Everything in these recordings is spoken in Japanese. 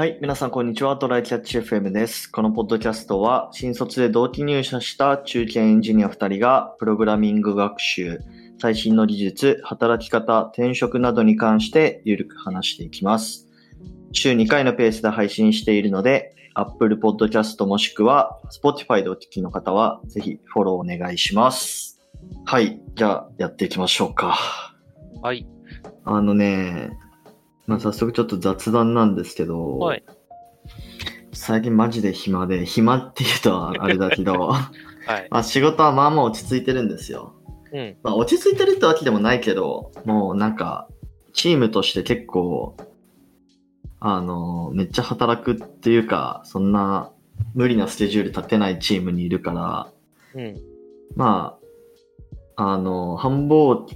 はい、皆さんこんにちは。トライキャッチ FM です。このポッドキャストは、新卒で同期入社した中堅エンジニア2人が、プログラミング学習、最新の技術、働き方、転職などに関してゆるく話していきます。週2回のペースで配信しているので、Apple Podcast もしくは Spotify でお聞きの方は、ぜひフォローお願いします。はい、じゃあやっていきましょうか。はい。あのね、まあ、早速ちょっと雑談なんですけど、はい。最近マジで暇で、暇って言うと あれだけど、はい。まあ仕事はまあまあ落ち着いてるんですよ。うん。まあ落ち着いてるってわけでもないけど、もうなんか、チームとして結構、あの、めっちゃ働くっていうか、そんな無理なスケジュール立てないチームにいるから、うん。まあ、あの、繁忙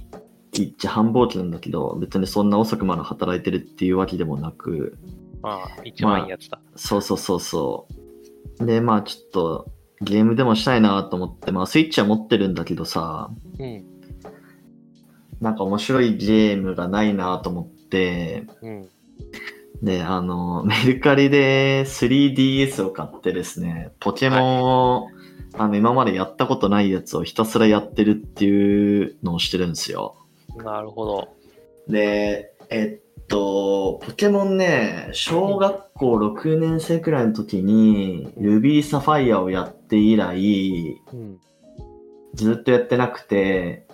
期っちゃ繁忙期なんだけど、別にそんな遅くまで働いてるっていうわけでもなく、まあ、一番いいやつだ。そうそうそうそう。で、まあちょっとゲームでもしたいなと思って、まあスイッチは持ってるんだけどさ、うん。なんか面白いゲームがないなと思って、うん。で、あの、メルカリで 3DS を買ってですね、ポケモンを、あの、今までやったことないやつをひたすらやってるっていうのをしてるんですよ。なるほど。で、えっと、ポケモンね、小学校6年生くらいの時に、ルビーサファイアをやって以来、うん。ずっとやってなくて、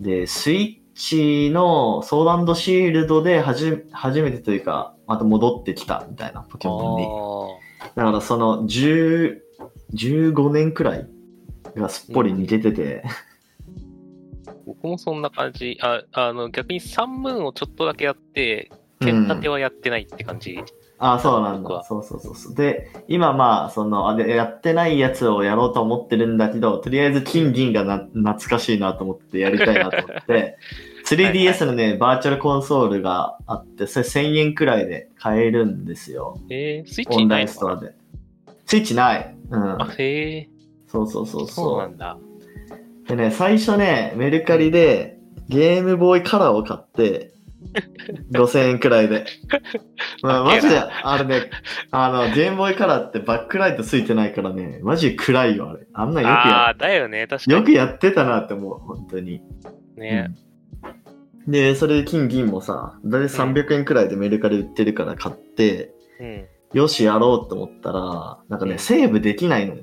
で、スイッチのソードアンドシールドではじ初めてというか、また戻ってきたみたいなポケモンに。あだからその10、15年くらいがすっぽり似ててて、あ。僕もそんな感じ。あ、あの、逆にサンムーンをちょっとだけやって、剣立てはやってないって感じ。あそうなんだ。そうそうそうそう。で、今まあ、その、あれやってないやつをやろうと思ってるんだけど、とりあえず金銀がな懐かしいなと思ってやりたいなと思って、3DS のね、バーチャルコンソールがあって、それ1000円くらいで買えるんですよ。えー、スイッチオンラインストアで。スイッチない。うん。あ、へえ。そうそうそうそうそう。なんだ。でね、最初ね、メルカリでゲームボーイカラーを買って、5000円くらいで。まあ、マジで、あれね、あの、ゲームボーイカラーってバックライトついてないからね、マジ暗いよ、あれ。あんなんよくあやだよね。確かに。よくやってたなって思う、本当に。ね。うんで、それで金銀もさ、だいたい300円くらいでメルカリ売ってるから買って、うん。よし、やろうと思ったら、なんかね、うんセーブできないのよ。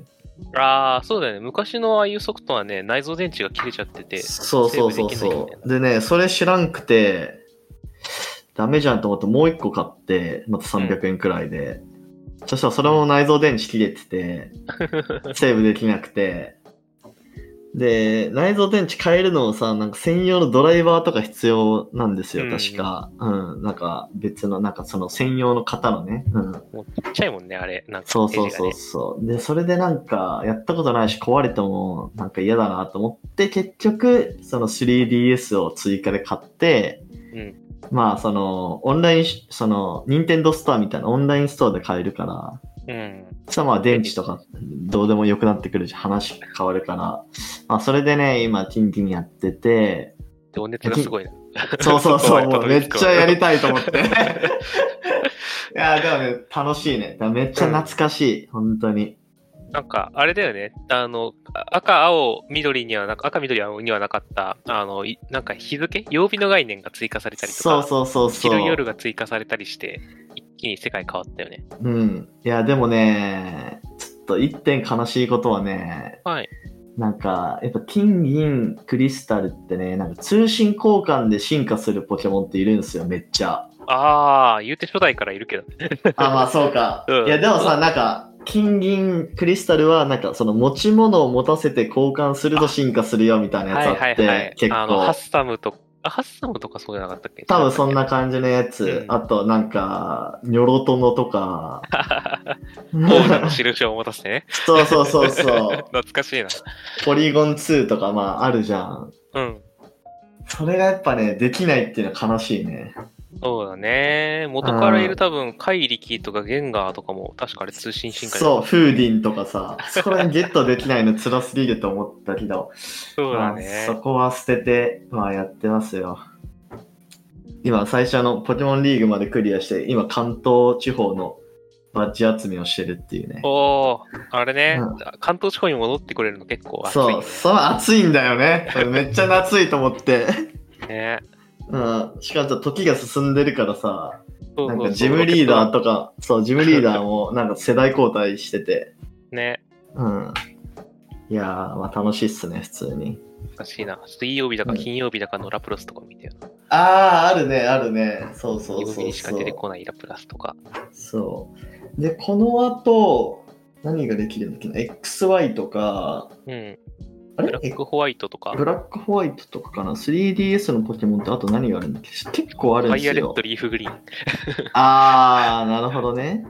ああ、そうだよね。昔のああいうソフトはね、内蔵電池が切れちゃってて。そうそうそうそう。でね、それ知らんくて、ダメじゃんと思ってもう一個買って、また300円くらいで。そしたらそれも内蔵電池切れてて、セーブできなくて。で、内蔵電池変えるのもさ、なんか専用のドライバーとか必要なんですよ、うん確か。うん、なんか別の、なんかその専用の型のね。うん。もうちっちゃいもんね、あれ。なんかそうそうそうそう。で、それでなんか、やったことないし壊れてもなんか嫌だなと思って、結局、その 3DS を追加で買って、うん。まあ、その、オンラインし、その、ニンテンドーストアみたいなオンラインストアで買えるから、うん。そしたらまあ電池とかどうでもよくなってくるし、話変わるから、まあそれでね、今、キンキンやってて、情熱がすごいな。そうそうそう、もうめっちゃやりたたいと思って。いや、でもね、楽しいね。めっちゃ懐かしい、本当に。なんか、あれだよね。あの、赤、青、緑にはな赤、緑、青にはなかった、あの、いなんか日付？曜日の概念が追加されたりとか、そうそうそうそう。昼夜が追加されたりして、一気に世界変わったよね。うん。いや、でもね、ちょっと一点悲しいことはね、はい。なんか、やっぱ金銀クリスタルってね、なんか通信交換で進化するポケモンっているんですよ、めっちゃ。ああ、言うて初代からいるけどね。あ、まあそうか。うんいや、でもさ、なんか、金銀クリスタルは、なんかその持ち物を持たせて交換すると進化するよみたいなやつあって、はいはいはい。結あの、ハッ構。サムと、あ、ハッサムとかそうじゃなかったっけ？多分そんな感じのやつ。うんあと、なんか、ニョロトノとか。オーラの印を持たせてね。そうそうそうそう。懐かしいな。ポリゴン2とか、まあ、あるじゃん。うん。それがやっぱね、できないっていうのは悲しいね。そうだね。元からいる多分、怪力とかゲンガーとかも、確かあれ通信進化そう、フーディンとかさ、そこら辺ゲットできないの辛すぎると思ったけど、そうだまあねそ。こは捨てて、まあやってますよ。い今最初のポケモンリーグまでクリアして、今関東地方のバッジ集めをしてるっていうね。おー、あれね、うん関東地方に戻ってくれるの結構熱いよそう、そう暑いんだよね。めっちゃ夏いと思って。ね。うん、しかも時が進んでるからさ、そうそうそうなんかジムリーダーとか、そう、ジムリーダーもなんか世代交代してて、ね。うん。いやー、まあ楽しいっすね、普通に。難しいな。水曜日だかうん金曜日だかのラプラスとか見てよ。あー、あるね、あるね。そうそうそう曜日にしかそう出てこないラプラスとか。そう。で、この後、何ができるんだっけな ?XY とか、うん。あれ？ブラックホワイトとか、ブラックホワイトとかかな ?3DS のポケモンってあと何があるんだっけ？結構あるんですよファイアレッド、。リーフグリーン。あー、なるほどね。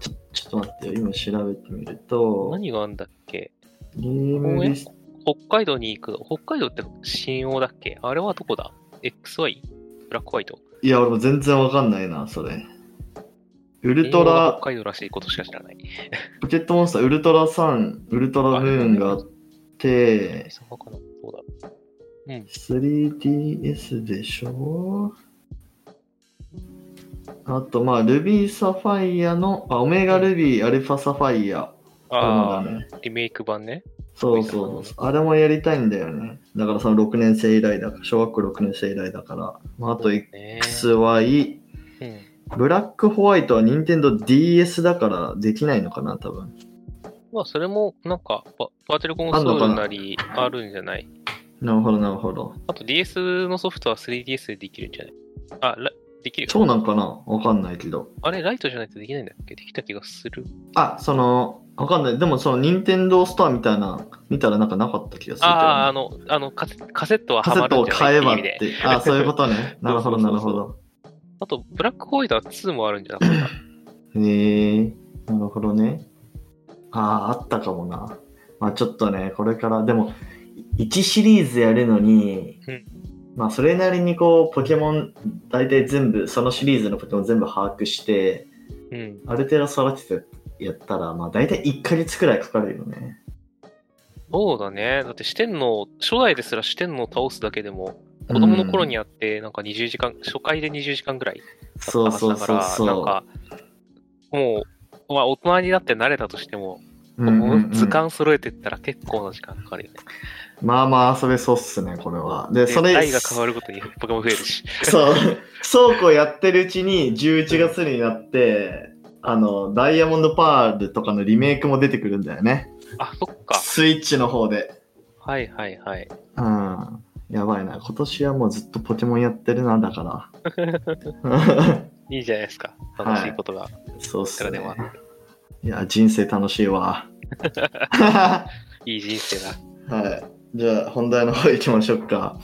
ちょちょっと待ってよ、今調べてみると、何があんだっけ？ゲームリス北海道に行く。北海道って新大だっけ？あれはどこだ ?XY? ブラックホワイト？いや、俺も全然わかんないな、それ。ウルトラ北、海道らしいことしか知らない。ポケットモンスター、ウルトラサン、ウルトラムーンがあっうかなそうだ。うん。3DS でしょ？あと、まあ、ルビーサファイアの、あ、オメガルビー、アルファサファイア。あだね。あ、リメイク版ね。そうそうそう。あれもやりたいんだよね。だからその6年生以来だから、小学校6年生以来だから。まあ、あとね XY、うん。ブラックホワイトは任天堂 DS だからできないのかな、多分。まあ、それも、なんか、ババーチャルコンソールなりあるんじゃない？なるほど、なるほど。あと DS のソフトは 3DS でできるんじゃない？あ、ラできるよ。そうなんかな？わかんないけど。あれ、ライトじゃないとできないんだっけ？できた気がする。あ、その、わかんない。でもその任天堂ストアみたいな、見たらなんかなかった気がするね、ああ、あの、あのカセ、カセットはカセットをハマるんじゃな買えばっいって意味で。て。あ、そういうことね。なるほど、なるほど。あと、ブラックホワイトは2もあるんじゃなかった？へえなるほどね。ああ、あったかもな。まあちょっとね、これから、でも、1シリーズやるのに、うんまあそれなりにこう、ポケモン、大体全部、そのシリーズのポケモン全部把握して、うん。ある程度育ててやったら、まあ大体1ヶ月くらいかかるよね。そうだね。だって四天王、初代ですら四天王倒すだけでも、子供の頃にやって、なんか20時間、初回で20時間ぐらいだったそうはそうそうずだから、そう。なんか、もう、まあ大人になって慣れたとしても、うんうんうん図鑑揃えてったら結構な時間かかるよね。まあまあ遊べそうっすね、これは。で、でそれ、台が変わるごとにポケモン増えるし。そう、倉庫やってるうちに11月になって、あの、ダイヤモンドパールとかのリメイクも出てくるんだよね。あ、そっか。スイッチの方で。はいはいはい。うん。やばいな。今年はもうずっとポケモンやってるな、だから。いいじゃないですか。楽しいことが。そうっすねいくらでもあ。いや、人生楽しいわ。は いい人生だ。い。じゃあ、本題の方行きましょうか。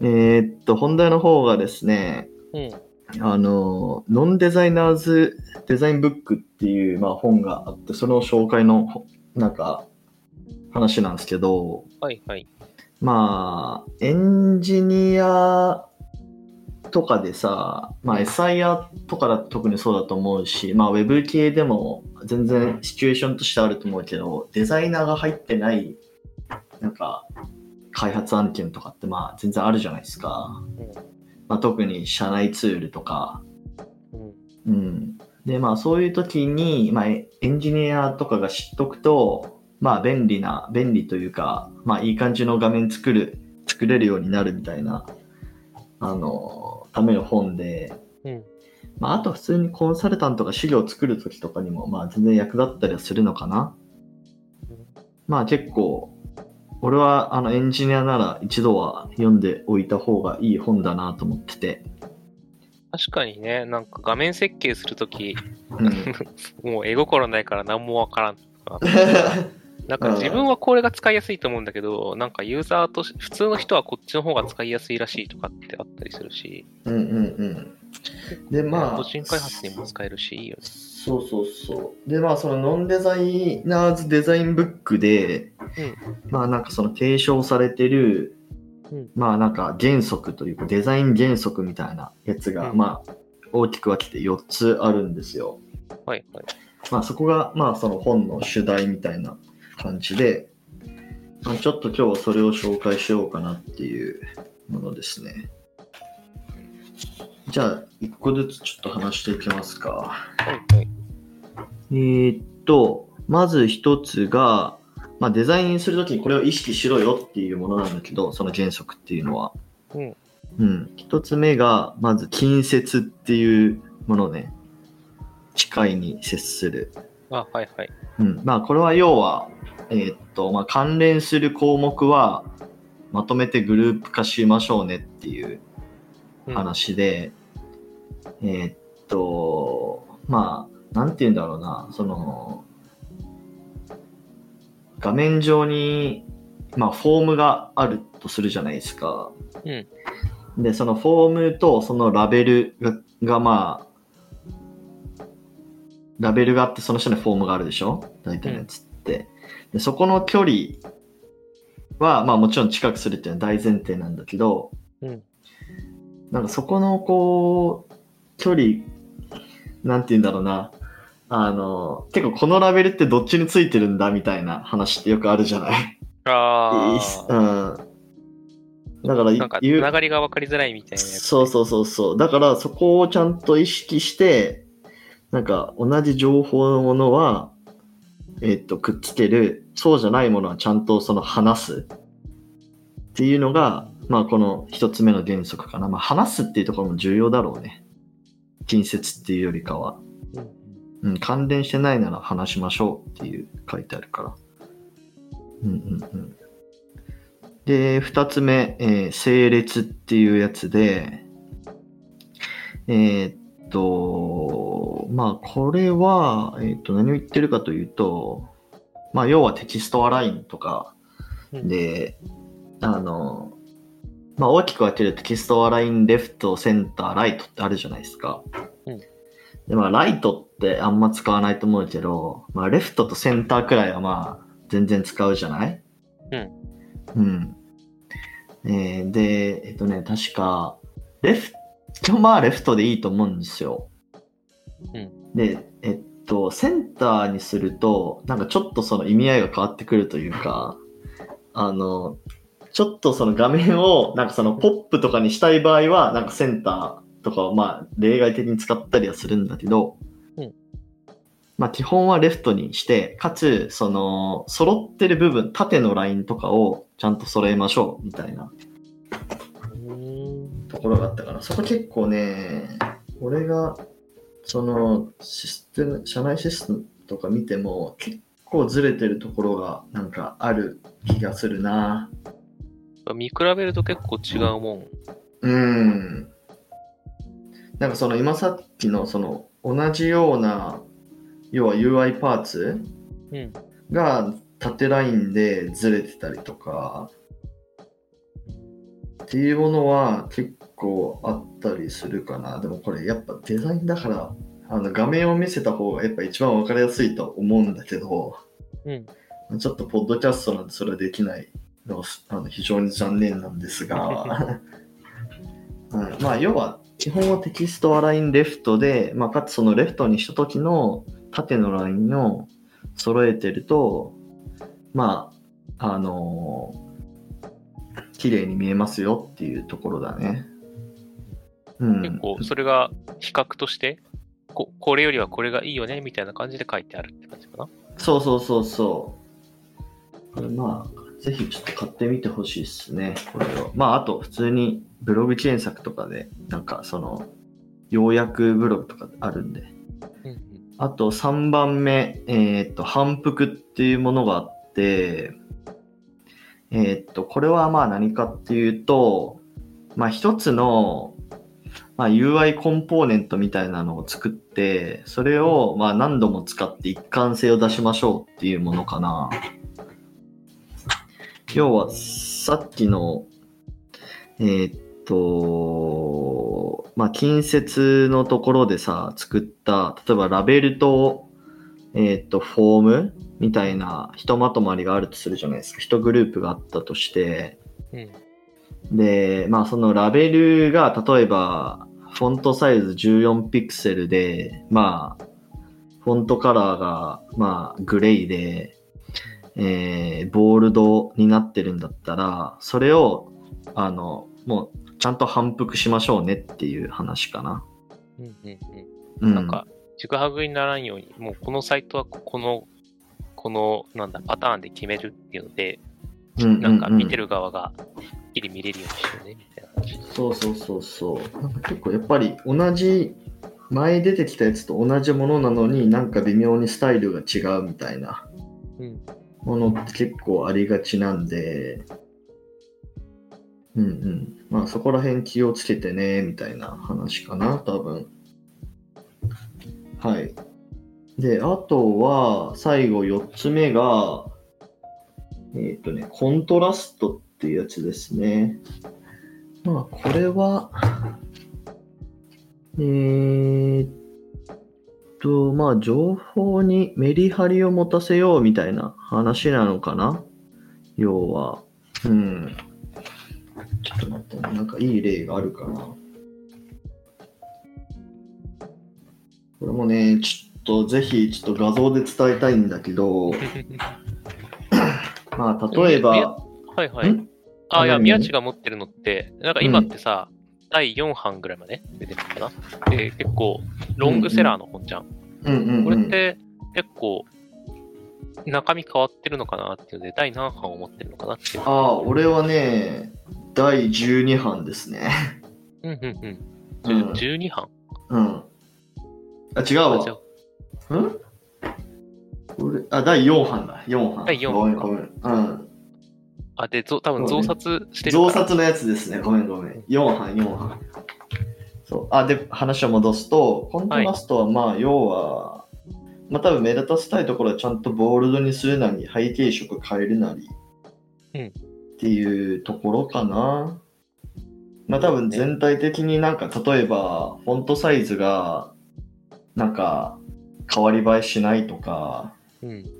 えーっと、本題の方がですね、うん。あの、ノンデザイナーズデザインブックっていう、まあ、本があって、その紹介の、ほなんか、話なんですけど、はいはい。まあ、エンジニアとかでさ、まあ、SIR とかだと特にそうだと思うし、まあ、ウェブ系でも全然シチュエーションとしてあると思うけど、デザイナーが入ってない、なんか、開発案件とかって、まあ、全然あるじゃないですか。まあ、特に社内ツールとか、うん。うん。で、まあそういう時に、まあエエンジニアとかが知っとくと、まあ便利な、便利というか、まあいい感じの画面作る、作れるようになるみたいな、あの、ための本で、うん。まああと普通にコンサルタントが資料を作る時とかにも、まあ全然役立ったりはするのかな。まあ結構、俺はあのエンジニアなら一度は読んでおいた方がいい本だなと思ってて。確かにね、なんか画面設計するとき、うん。もう絵心ないから何もわからん。なんか自分はこれが使いやすいと思うんだけど、なんかユーザーとし、普通の人はこっちの方が使いやすいらしいとかってあったりするし、うんうんうん。で、まあ、個人開発にも使えるし、いいよね。そうそうそう。で、まあ、そのノンデザイナーズデザインブックで、まあ、なんかその提唱されてる、うんまあ、なんか原則というか、デザイン原則みたいなやつが、うんまあ、大きく分けて4つあるんですよ。はいはい。まあ、そこが、まあ、その本の主題みたいな感じで、まあ、ちょっと今日はそれを紹介しようかなっていうものですね。じゃあ、一個ずつちょっと話していきますか。はいはい。えーっと、まず一つが、まあ、デザインするときにこれを意識しろよっていうものなんだけど、その原則っていうのは。うん。うん。一つ目が、まず近接っていうものね。近いに接する。あ、はいはい。うん。まあ、これは要は、えーっと、まあ、関連する項目は、まとめてグループ化しましょうねっていううん、話で、えーっと、まあ、なんて言うんだろうな、その、画面上に、まあ、フォームがあるとするじゃないですか。うん。で、そのフォームとそのラベルが、がまあ、ラベルがあって、その下にフォームがあるでしょ？大体のやつって。で、そこの距離は、まあもちろん近くするっていうのは大前提なんだけど、うん。なんかそこのこう、距離、なんて言うんだろうな。あの、結構このラベルってどっちについてるんだみたいな話ってよくあるじゃない？ああ。うん。だからなんか、つ言うなが分かりづらいみたいな。そうそうそうそう。だからそこをちゃんと意識して、なんか同じ情報のものは、えっと、くっつける。そうじゃないものはちゃんとその話す。っていうのが、まあこの一つ目の原則かな。まあ話すっていうところも重要だろうね。近接っていうよりかは。うんうん、関連してないなら話しましょうっていう書いてあるから。うんうんうん。で、二つ目、えー整列っていうやつで、えーっと、まあこれは、えーっと、何を言ってるかというと、まあ要は text align とかで、あの、まあ大きく分ける text align left、center、right ってあるじゃないですか。うんで、まあ、ライトってあんま使わないと思うけど、まあ、レフトとセンターくらいはまあ、全然使うじゃない？うん。うん。えーで、えっとね、確か、レフト、まあ、レフトでいいと思うんですよ。うん。で、えっと、センターにすると、なんかちょっとその意味合いが変わってくるというか、あの、ちょっとその画面を、なんかそのポップとかにしたい場合は、なんかセンターとかをまあ例外的に使ったりはするんだけど、うんまあ基本はレフトにして、かつ、その、揃ってる部分、縦のラインとかをちゃんと揃えましょう、みたいなうん。ところがあったから、そこ結構ね、俺が、その、システム、社内システムとか見ても、結構ずれてるところが、なんかある気がするな。見比べると結構違うもん。うん。なんかその今さっきのその同じような、要は UI パーツうん。が縦ラインでずれてたりとか、っていうものは結構あったりするかな。でもこれやっぱデザインだから、あの画面を見せた方がやっぱ一番わかりやすいと思うんだけど、うん。ちょっとポッドキャストなんでそれはできないのがあの非常に残念なんですが、うん、まあ要は基本は text align left で、まあ、かつそのレフトにした時の縦のラインを揃えてると、まあ、あのー綺麗に見えますよっていうところだね。うん。結構、それが比較として、ここれよりはこれがいいよね、みたいな感じで書いてあるって感じかな。そうそうそうそう。これまあ、ぜひちょっと買ってみてほしいですね、これを。まあ、あと、普通にブログ検索とかで、なんかその、要約ブログとかあるんで。うんうん。あと、3番目、えーっと、反復っていうものがあって、えーっと、これはまあ何かっていうと、まあ一つの、まあ、UI コンポーネントみたいなのを作って、それをまあ何度も使って一貫性を出しましょうっていうものかな。要は、さっきの、えーっと、まあ、近接のところでさ、作った、例えばラベルと、えーっと、フォームみたいなひとまとまりがあるとするじゃないですか。一グループがあったとして、うん。で、まあそのラベルが例えばフォントサイズ14ピクセルで、まあフォントカラーがまあグレーで、えーボールドになってるんだったら、それをあのもうちゃんと反復しましょうねっていう話かな。うんうんうん。うん。なんか、ちぐはぐにならんように、もうこのサイトはこの、この、なんだ、パターンで決めるっていうので、なんか見てる側が、はっきり見れるようにしようね、みたいな話。そうそうそうそう。なんか結構やっぱり同じ、前出てきたやつと同じものなのになんか微妙にスタイルが違うみたいな。ものって結構ありがちなんで、うんうん。まあそこら辺気をつけてね、みたいな話かな、多分。はい。で、あとは、最後4つ目が、えっ、とね、コントラストっていうやつですね。まあ、これは、えーっと、まあ、情報にメリハリを持たせようみたいな話なのかな？要は。うん。ちょっと待ってね、なんかいい例があるかな？これもね、ちょっとぜひちょっと画像で伝えたいんだけど、まあ、例えみば、はいはいん？あ、いや、何宮地が持ってるのって、なんか今ってさ、第4版ぐらいまで出てるのかな？で、結構、ロングセラーの本じゃん。うんうん、うん。これって、結構、中身変わってるのかなっていうので、第何版を持ってるのかなっていう。ああ、俺はね、第12版ですね。うんうんうん。うん12版？うん。あ、違うわあ。ん？俺あ、第4版だ。4版。第四ごめん版ごめん。うん。あ、で、ぞ多分増刷してる増から。刷のやつですね。ごめんごめん。4版、4版。そう。あ、で、話を戻すと、コントラストはまあ、要は、まあ多分目立たせたいところはちゃんとボールドにするなり、背景色変えるなり、うんっていうところかな。まあ多分全体的になんか、例えば、フォントサイズが、なんか、変わり映えしないとか、うん。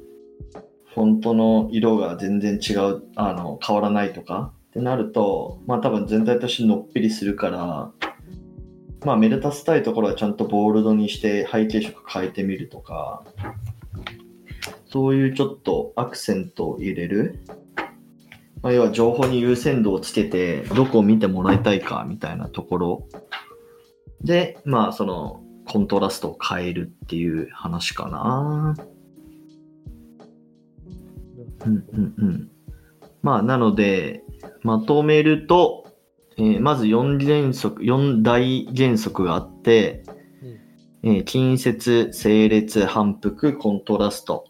フォントの色が全然違う、あの、変わらないとかってなると、まあ多分全体としてのっぺりするから、まあ目立たせたいところはちゃんとボールドにして背景色変えてみるとか、そういうちょっとアクセントを入れる。まあ、要は情報に優先度をつけて、どこを見てもらいたいかみたいなところで、まあそのコントラストを変えるっていう話かな。うんうんうん。まあ、なので、まとめると、えーまず4原則、4大原則があって、えー近接、整列、反復、コントラスト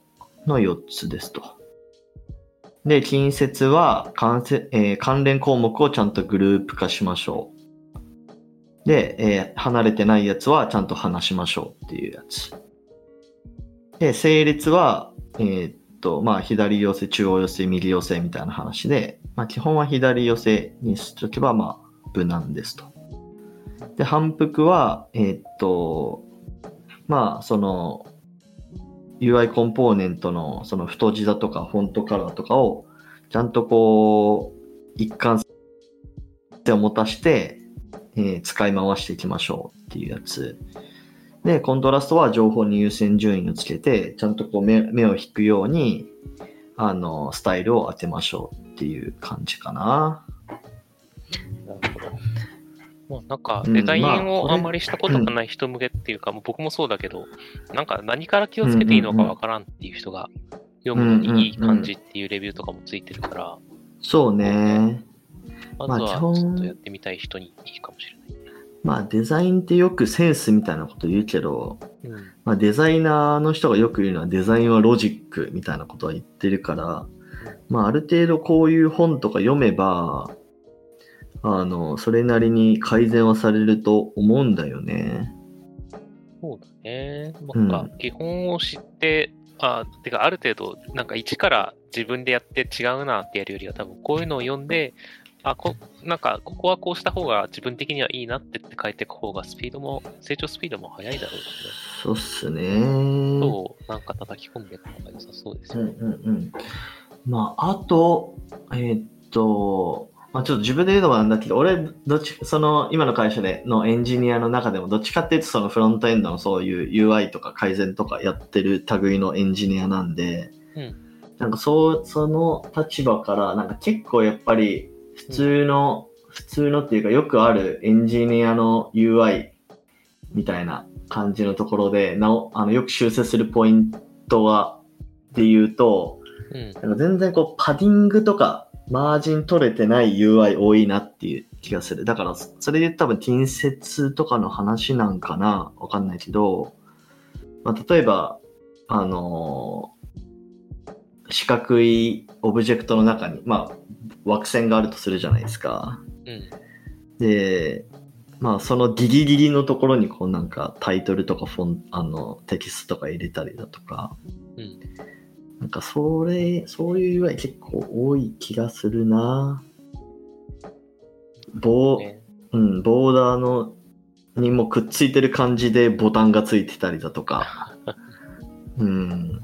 の4つですと。で、近接は関せ、えー関連項目をちゃんとグループ化しましょう。で、えー離れてないやつはちゃんと話しましょうっていうやつ。で、整列は、えーっと、まあ、左寄せ、中央寄せ、右寄せみたいな話で、まあ、基本は左寄せにしとけば、まあ、無難ですと。で、反復は、えーっと、まあ、その、UI コンポーネントのその太字だとかフォントカラーとかをちゃんとこう一貫性を持たして、えー使い回していきましょうっていうやつ。で、コントラストは情報に優先順位をつけて、ちゃんとこう目目を引くように、あの、スタイルを当てましょうっていう感じかな。なるほど。まあ、なんか、うんデザインをあんまりしたことがない人向けっていうか、もう僕もそうだけど、なんか何から気をつけていいのかわからんっていう人が読むのにいい感じっていうレビューとかもついてるから、そうね。まずはちょっとやってみたい人にいいかもしれない。まあデザインってよくセンスみたいなこと言うけど、うん。まあ、デザイナーの人がよく言うのはデザインはロジックみたいなことは言ってるから、まあ、ある程度こういう本とか読めば、あの、それなりに改善はされると思うんだよね。そうだね。うんなんか、基本を知って、あ、てか、ある程度、なんか一から自分でやって違うなってやるよりは、多分こういうのを読んで、あ、こ、なんか、ここはこうした方が自分的にはいいなってって書いていく方が、スピードも、成長スピードも速いだろうしね。そうっすね。そう、なんか叩き込んでいくのが良さそうですうんよね。うんうん。まあ、あと、えーっと、まあ、ちょっと自分で言うのもなんだけど、俺、どっち、その、今の会社でのエンジニアの中でも、どっちかっていうと、そのフロントエンドのそういう UI とか改善とかやってる類のエンジニアなんで、うんなんかそう、その立場から、なんか結構やっぱり、普通の普通のっていうかよくあるエンジニアの UI みたいな感じのところで、なお、あの、よく修正するポイントは、で言うと、うん。なんか全然こう、パディングとか、マージン取れてない UI 多いなっていう気がする。だから、そそれで多分、近接とかの話なんかなわかんないけど、まあ、例えば、あのー四角いオブジェクトの中に、まあ、枠線があるとするじゃないですか。うん。で、まあ、そのギリギリのところに、こうなんかタイトルとかフォン、あの、テキストとか入れたりだとか、うん。なんかそれ、そういう UI 結構多い気がするなボ,、ね、うん、ボーダーのにもくっついてる感じでボタンがついてたりだとか。うん。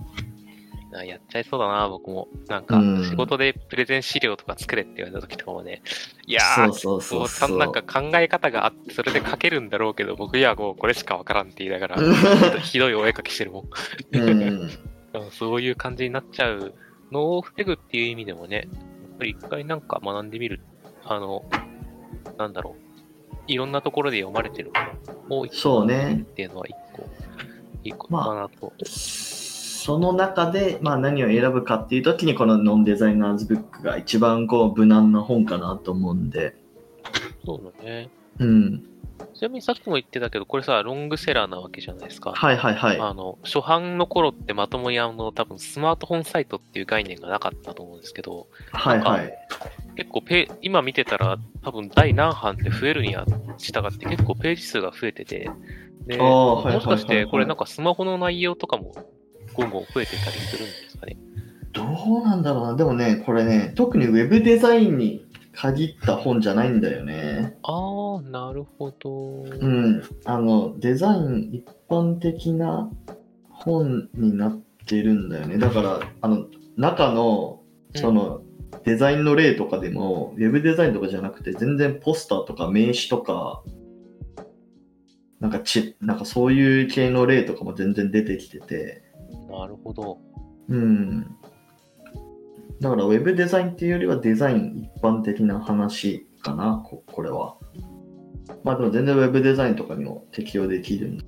あやっちゃいそうだな、僕も。なんかうん、仕事でプレゼン資料とか作れって言われた時とかもね、いやー、そうそうそうこそう。なんか考え方があって、それで書けるんだろうけど、僕にはもうこれしかわからんって言いながら、ひどいお絵描きしてるも ん。そういう感じになっちゃうのを防ぐっていう意味でもね、やっぱり一回なんか学んでみる。あの、なんだろう。いろんなところで読まれてるものを一個そうねっていうのは一個、いいことかなと。その中で、まあ、何を選ぶかっていう時にこのノンデザイナーズブックが一番こう無難な本かなと思うんで、そうだね。うん、ちなみにさっきも言ってたけど、これさ、ロングセラーなわけじゃないですか。はいはいはい。あの、初版の頃ってまともにあの、多分スマートフォンサイトっていう概念がなかったと思うんですけど、はいはい。結構ペ、今見てたら多分第何版って増えるには従って結構ページ数が増えてて、で、ああはいはいはいはいもしかしてこれなんかスマホの内容とかもゴンゴン増えてたりするんですかね。どうなんだろうな。でもね、これね、特にウェブデザインに限った本じゃないんだよね。あー、なるほど。うん。あの、デザイン一般的な本になってるんだよね。だから、あの、中の、その、デザインの例とかでも、ウェブデザインとかじゃなくて、全然ポスターとか名刺とか、なんかち、なんかそういう系の例とかも全然出てきてて、なるほど。うん。だから、ウェブデザインっていうよりはデザイン一般的な話かな、ここれは。まあでも全然ウェブデザインとかにも適用できるんだ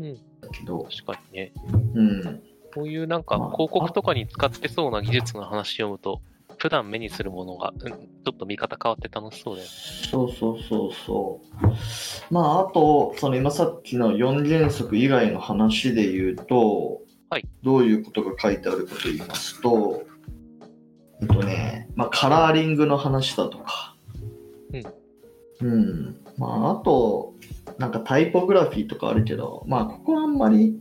うんけど、確かにね。うん。こういうなんかまあ広告とかに使ってそうな技術の話読むと、普段目にするものが、うん、ちょっと見方変わって楽しそうだよね。そうそうそうそう。まあ、あと、その今さっきの4原則以外の話で言うと、はい。どういうことが書いてあるかと言いますと、えっとね、まあ、カラーリングの話だとか、うん。うん。まあ、あと、なんかタイポグラフィーとかあるけど、まあ、ここはあんまり、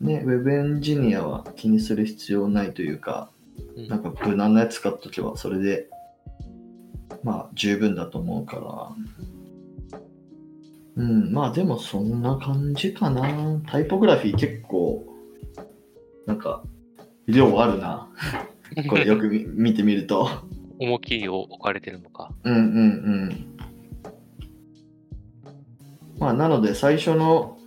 ね、ウェブエンジニアは気にする必要ないというか、うん。なんか無難なやつ使っとけばそれでまあ十分だと思うから。うん。まあでもそんな感じかな。タイポグラフィー結構なんか量あるな。これよく見見てみると。重きを置かれてるのか。うんうんうん。まあなので最初の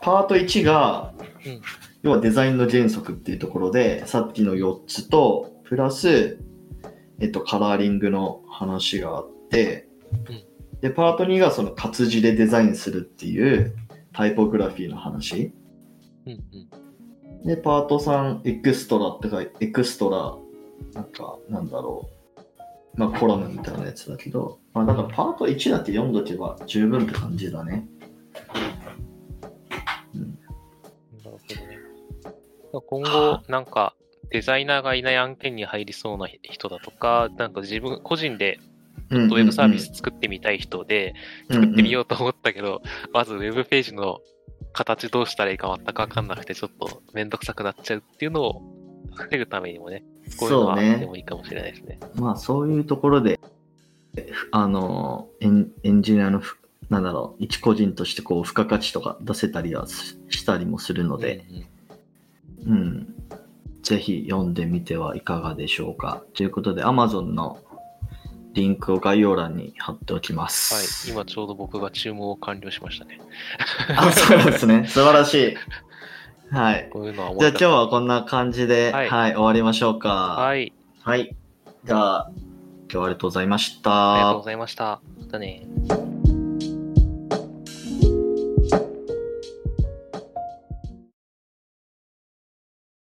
パート1が、うん。要はデザインの原則っていうところでさっきの4つとプラス、えっと、カラーリングの話があって、うん。でパート2がその活字でデザインするっていうタイポグラフィーの話。うんうん。でパート3エクストラって書いてエクストラなんかなんだろう。まあコラムみたいなやつだけど、まあ、だからパート1だけ読んどけば十分って感じだね。なるほどね。今後、なんか、デザイナーがいない案件に入りそうな人だとか、なんか自分、個人でウウェブサービス作ってみたい人で、作ってみようと思ったけど、まずウェブページの形どうしたらいいか全くわかんなくて、ちょっとめんどくさくなっちゃうっていうのを防ぐためにもね、こういうのはあってもいいかもしれないですね。まあそういうところであのエンエンジニアのふなんだろう一個人としてこう付加価値とか出せたりはししたりもするので、うんうんうん。ぜひ読んでみてはいかがでしょうか。ということで、Amazon のリンクを概要欄に貼っておきまはい、す。今ちょうど僕が注文を完了しましたね。あ、そうですね。素晴らしい。はい。こういうのは思じゃあ今日はこんな感じで、は、はいい終わりましょうか。はい。はい。じゃあ、日はありがとうございましありがとうごた。ざいました。またね。